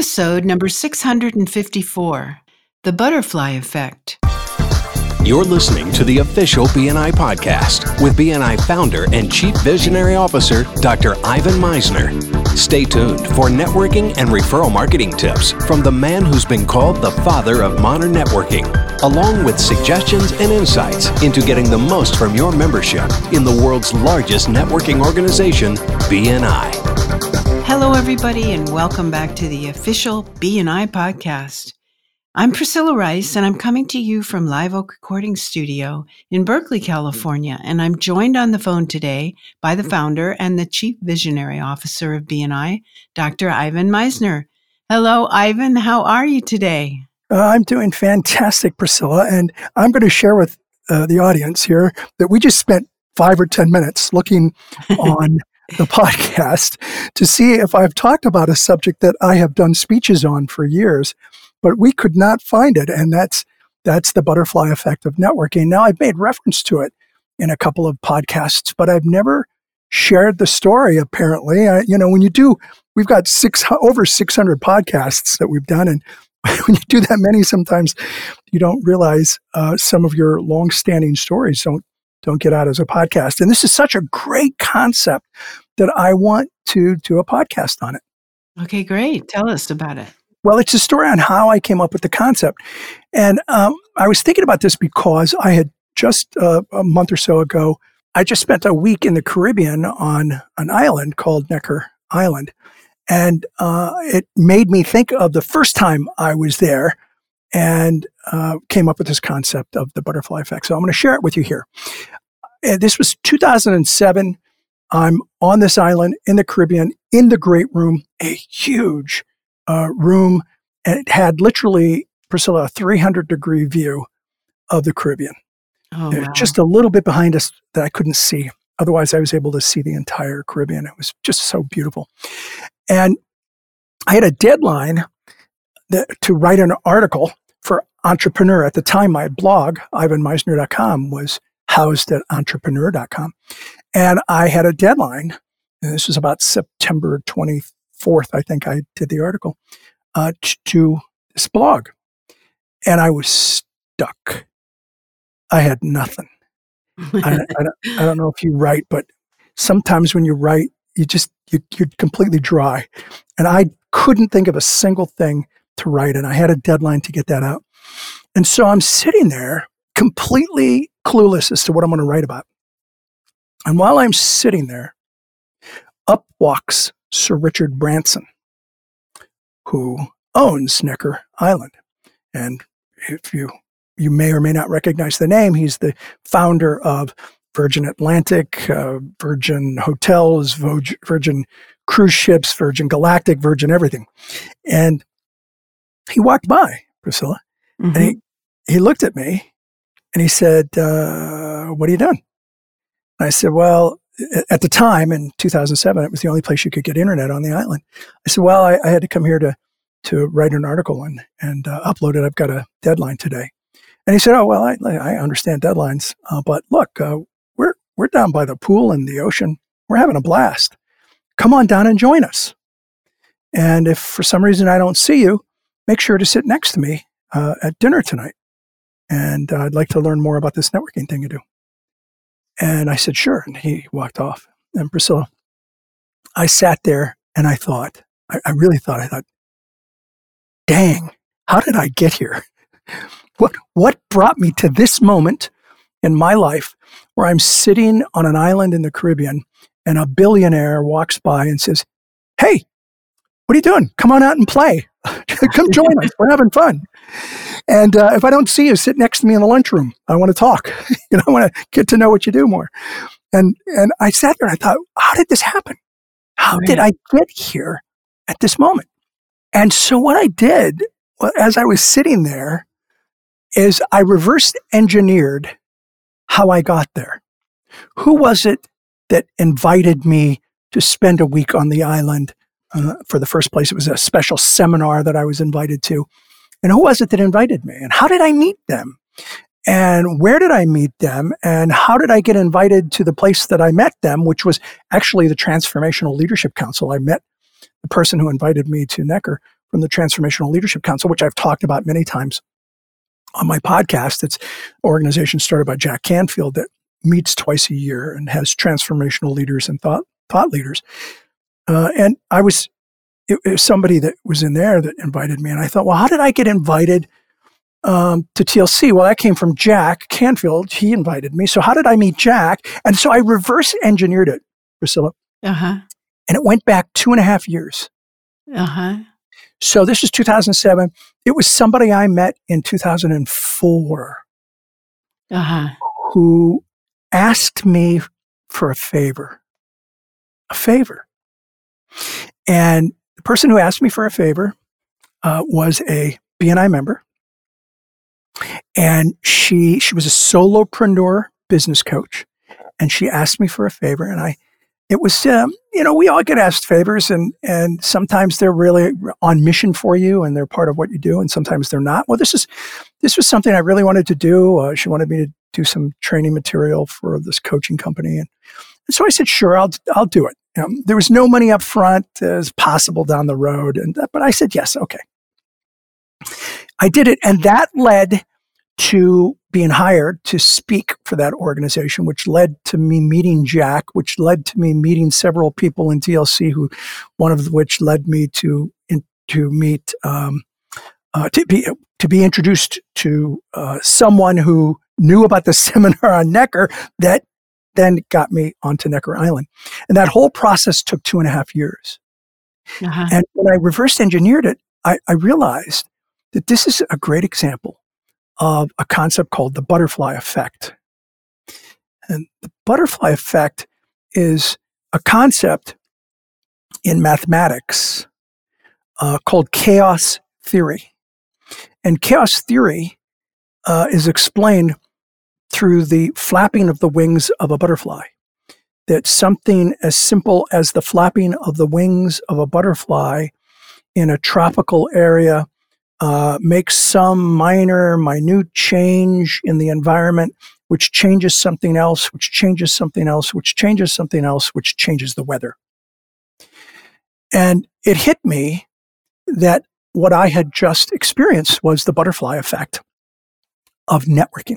episode number 654 The Butterfly Effect. You're listening to the official BNI podcast with BNI founder and chief visionary officer, Dr. Ivan Misner. Stay tuned for networking and referral marketing tips from the man who's been called the father of modern networking, along with suggestions and insights into getting the most from your membership in the world's largest networking organization, BNI. Hello, everybody, and welcome back to the official BNI podcast. I'm Priscilla Rice, and I'm coming to you from Live Oak Recording Studio in Berkeley, California. And I'm joined on the phone today by the founder and the chief visionary officer of BNI, Dr. Ivan Misner. Hello, Ivan. How are you today? Uh, I'm doing fantastic, Priscilla. And I'm going to share with uh, the audience here that we just spent five or 10 minutes looking on the podcast to see if I've talked about a subject that I have done speeches on for years, but we could not find it. And that's, that's the butterfly effect of networking. Now I've made reference to it in a couple of podcasts, but I've never shared the story apparently. I, you know, when you do, we've got six, over 600 podcasts that we've done. And when you do that many, sometimes you don't realize uh, some of your long-standing stories don't don't get out as a podcast. And this is such a great concept that I want to do a podcast on it. Okay, great. Tell us about it. Well, it's a story on how I came up with the concept. And um, I was thinking about this because I had just uh, a month or so ago, I just spent a week in the Caribbean on an island called Necker Island. And uh, it made me think of the first time I was there and uh, came up with this concept of the butterfly effect. So I'm going to share it with you here. Uh, this was 2007. I'm on this island in the Caribbean in the Great Room, a huge uh, room, and it had literally, Priscilla, a 300 degree view of the Caribbean. Oh, wow. Just a little bit behind us that I couldn't see. Otherwise, I was able to see the entire Caribbean. It was just so beautiful. And I had a deadline that, to write an article for Entrepreneur. At the time, my blog, ivanmisner.com, was housed at entrepreneur.com. And I had a deadline. And this was about September 24th, I think I did the article, uh, to this blog. And I was stuck. I had nothing. I, I, don't, I don't know if you write, but sometimes when you write, you just, you, you're completely dry. And I couldn't think of a single thing to write, and I had a deadline to get that out. And so I'm sitting there completely clueless as to what I'm going to write about. And while I'm sitting there, up walks Sir Richard Branson, who owns Necker Island. And if you you may or may not recognize the name, he's the founder of Virgin Atlantic, uh, Virgin Hotels, Virgin Cruise Ships, Virgin Galactic, Virgin everything. And he walked by Priscilla, mm-hmm. and he mm-hmm. he looked at me, and he said, uh, "What are you doing?" And I said, "Well." At the time in 2007, it was the only place you could get internet on the island. I said, "Well, I, I had to come here to to write an article and and uh, upload it. I've got a deadline today." And he said, "Oh well, I, I understand deadlines, uh, but look, uh, we're we're down by the pool and the ocean. We're having a blast. Come on down and join us. And if for some reason I don't see you, make sure to sit next to me uh, at dinner tonight. And uh, I'd like to learn more about this networking thing you do. And I said, sure. And he walked off. And Priscilla, I sat there and I thought, I, I really thought, I thought, dang, how did I get here? What, what brought me to this moment in my life where I'm sitting on an island in the Caribbean and a billionaire walks by and says, Hey, what are you doing? Come on out and play. Come join us. We're having fun. And uh, if I don't see you, sit next to me in the lunchroom. I want to talk. you know, I want to get to know what you do more. And and I sat there and I thought, how did this happen? How did I get here at this moment? And so what I did well, as I was sitting there is I reverse engineered how I got there. Who was it that invited me to spend a week on the island uh, for the first place. It was a special seminar that I was invited to. And who was it that invited me? And how did I meet them? And where did I meet them? And how did I get invited to the place that I met them, which was actually the Transformational Leadership Council? I met the person who invited me to Necker from the Transformational Leadership Council, which I've talked about many times on my podcast. It's an organization started by Jack Canfield that meets twice a year and has transformational leaders and thought thought leaders. Uh, and I was it, it, was somebody that was in there that invited me, and I thought, well, how did I get invited um, to TLC? Well, that came from Jack Canfield. He invited me. So how did I meet Jack? And so I reverse engineered it, Priscilla. Uh huh. And it went back two and a half years. Uh huh. So this is 2007. It was somebody I met in 2004 uh-huh. who asked me for a favor. A favor. And the person who asked me for a favor uh, was a BNI member. And she she was a solopreneur business coach. And she asked me for a favor. And I it was um, you know we all get asked favors and and sometimes they're really on mission for you and they're part of what you do and sometimes they're not well this is this was something i really wanted to do uh, she wanted me to do some training material for this coaching company and, and so i said sure i'll i'll do it know, there was no money up front as possible down the road and but i said yes okay. I did it and that led to being hired to speak for that organization, which led to me meeting Jack, which led to me meeting several people in TLC, who one of which led me to in, to meet um, uh, to be to be introduced to uh, someone who knew about the seminar on Necker that then got me onto Necker Island, and that whole process took two and a half years. Uh-huh. And when I reverse engineered it, I, I realized that this is a great example of a concept called the butterfly effect. And the butterfly effect is a concept in mathematics uh, called chaos theory. And chaos theory uh, is explained through the flapping of the wings of a butterfly. That something as simple as the flapping of the wings of a butterfly in a tropical area uh, make some minor, minute change in the environment, which changes something else, which changes something else, which changes something else, which changes the weather. And it hit me that what I had just experienced was the butterfly effect of networking.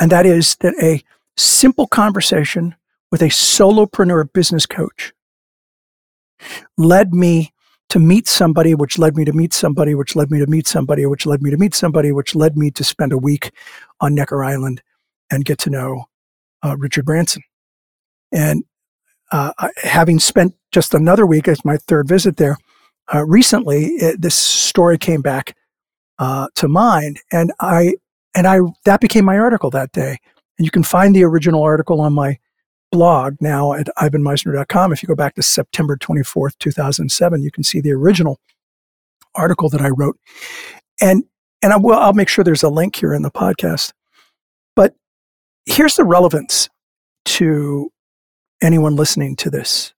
And that is that a simple conversation with a solopreneur business coach led me to meet somebody, which led me to meet somebody, which led me to meet somebody, which led me to meet somebody, which led me to spend a week on Necker Island and get to know uh, Richard Branson. And uh, having spent just another week as my third visit there, uh, recently it, this story came back uh, to mind, and I and I that became my article that day. And you can find the original article on my blog now at ivanmisner.com. If you go back to September 24th, 2007, you can see the original article that I wrote. And and I will I'll make sure there's a link here in the podcast. But here's the relevance to anyone listening to this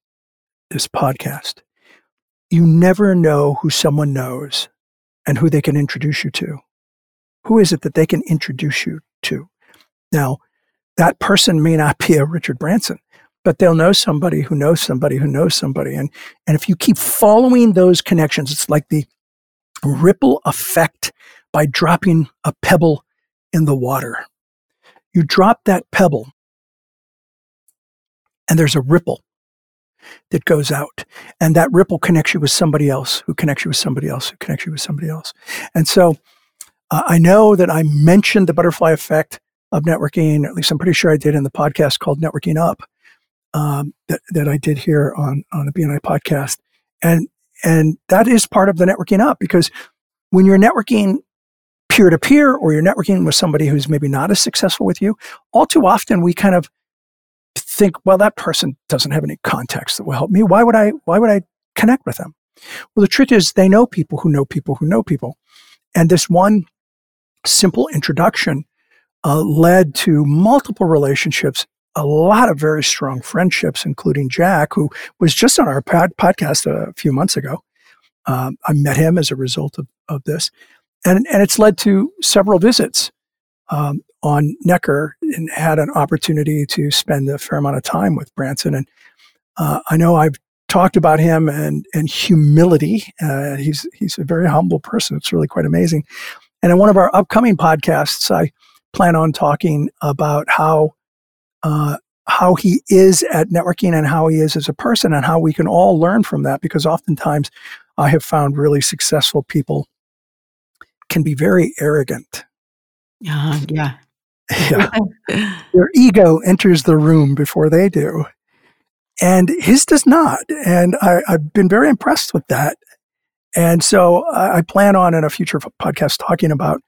this podcast. You never know who someone knows and who they can introduce you to. Who is it that they can introduce you to? Now, that person may not be a Richard Branson, but they'll know somebody who knows somebody who knows somebody. And, and if you keep following those connections, it's like the ripple effect by dropping a pebble in the water. You drop that pebble, and there's a ripple that goes out. And that ripple connects you with somebody else, who connects you with somebody else, who connects you with somebody else. And so uh, I know that I mentioned the butterfly effect of networking. At least I'm pretty sure I did in the podcast called Networking Up um, that, that I did here on, on the BNI podcast. And, and that is part of the networking up because when you're networking peer to peer or you're networking with somebody who's maybe not as successful with you, all too often we kind of think, well, that person doesn't have any context that will help me. Why would I, why would I connect with them? Well, the truth is they know people who know people who know people. And this one simple introduction uh, led to multiple relationships, a lot of very strong friendships, including Jack, who was just on our pod- podcast a few months ago. Um, I met him as a result of, of this. And, and it's led to several visits um, on Necker and had an opportunity to spend a fair amount of time with Branson. And uh, I know I've talked about him and and humility. Uh, he's he's a very humble person. It's really quite amazing. And in one of our upcoming podcasts, I plan on talking about how uh, how he is at networking and how he is as a person and how we can all learn from that. Because oftentimes, I have found really successful people can be very arrogant. Uh, yeah. Yeah. Their ego enters the room before they do. And his does not. And I, have been very impressed with that. And so I, plan on in a future podcast talking about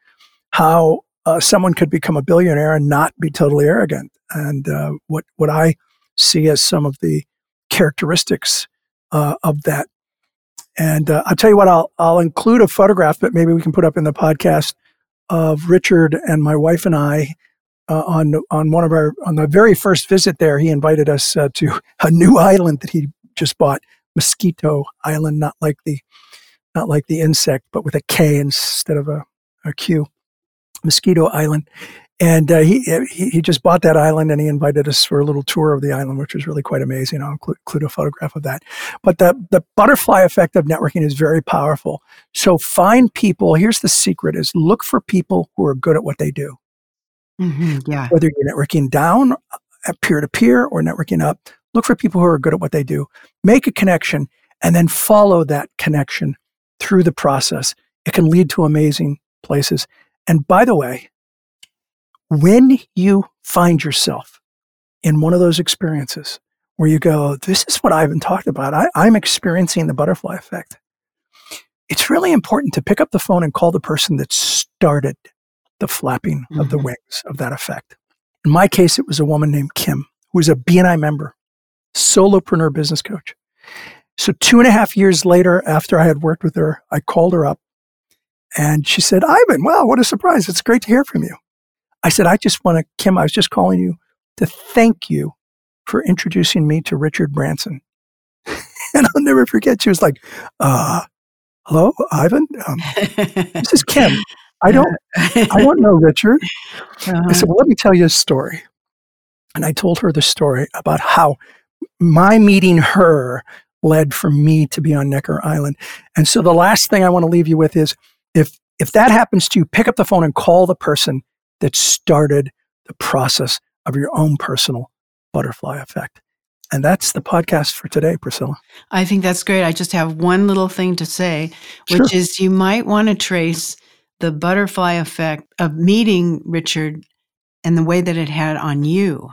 how uh, someone could become a billionaire and not be totally arrogant. And uh, what, what I see as some of the characteristics uh, of that. And uh, I'll tell you what, I'll, I'll include a photograph that maybe we can put up in the podcast of Richard and my wife and I uh, on on one of our on the very first visit there, he invited us uh, to a new island that he just bought, Moskito Island, not like the not like the insect, but with a K instead of a, a Q, Moskito Island. And uh, he, he he just bought that island, and he invited us for a little tour of the island, which was really quite amazing. I'll include, include a photograph of that. But the the butterfly effect of networking is very powerful. So find people. Here's the secret: is look for people who are good at what they do. Mm-hmm, yeah. Whether you're networking down at peer to peer or networking up, look for people who are good at what they do, make a connection, and then follow that connection through the process. It can lead to amazing places. And by the way, when you find yourself in one of those experiences where you go, This is what Ivan talked about, I, I'm experiencing the butterfly effect. It's really important to pick up the phone and call the person that started the flapping mm-hmm. of the mm-hmm. wings of that effect. In my case, it was a woman named Kim, who was a BNI member, solopreneur business coach. So, two and a half years later, after I had worked with her, I called her up and she said, Ivan, wow, what a surprise. It's great to hear from you. I said, I just want to, Kim, I was just calling you to thank you for introducing me to Richard Branson. and I'll never forget, she was like, uh, hello, Ivan? Um, this is Kim. I don't, I don't know Richard. Uh-huh. I said, well, let me tell you a story. And I told her the story about how my meeting her led for me to be on Necker Island. And so the last thing I want to leave you with is if if that happens to you, pick up the phone and call the person that started the process of your own personal butterfly effect. And that's the podcast for today, Priscilla. I think that's great. I just have one little thing to say, which sure. is you might want to trace the butterfly effect of meeting Richard and the way that it had on you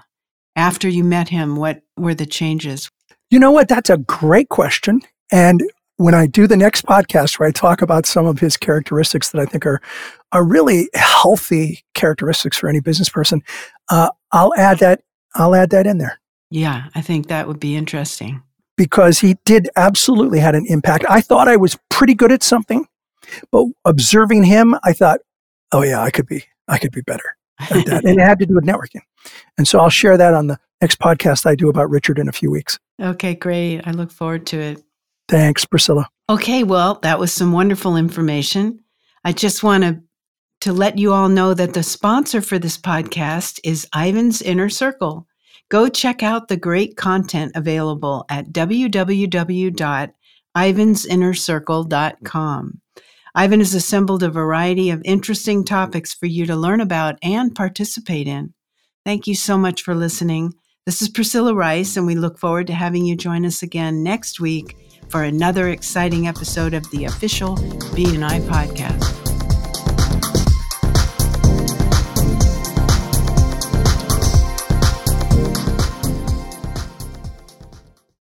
after you met him. What were the changes? You know what? That's a great question. And when I do the next podcast where I talk about some of his characteristics that I think are are really healthy characteristics for any business person, uh, I'll add that I'll add that in there. Yeah, I think that would be interesting because he did absolutely had an impact. I thought I was pretty good at something, but observing him, I thought, oh yeah, I could be, I could be better at that. and it had to do with networking. And so I'll share that on the next podcast I do about Richard in a few weeks. Okay, great. I look forward to it. Thanks, Priscilla. Okay, well, that was some wonderful information. I just want to to let you all know that the sponsor for this podcast is Ivan's Inner Circle. Go check out the great content available at www.ivansinnercircle.com. Ivan has assembled a variety of interesting topics for you to learn about and participate in. Thank you so much for listening. This is Priscilla Rice, and we look forward to having you join us again next week for another exciting episode of the official BNI podcast.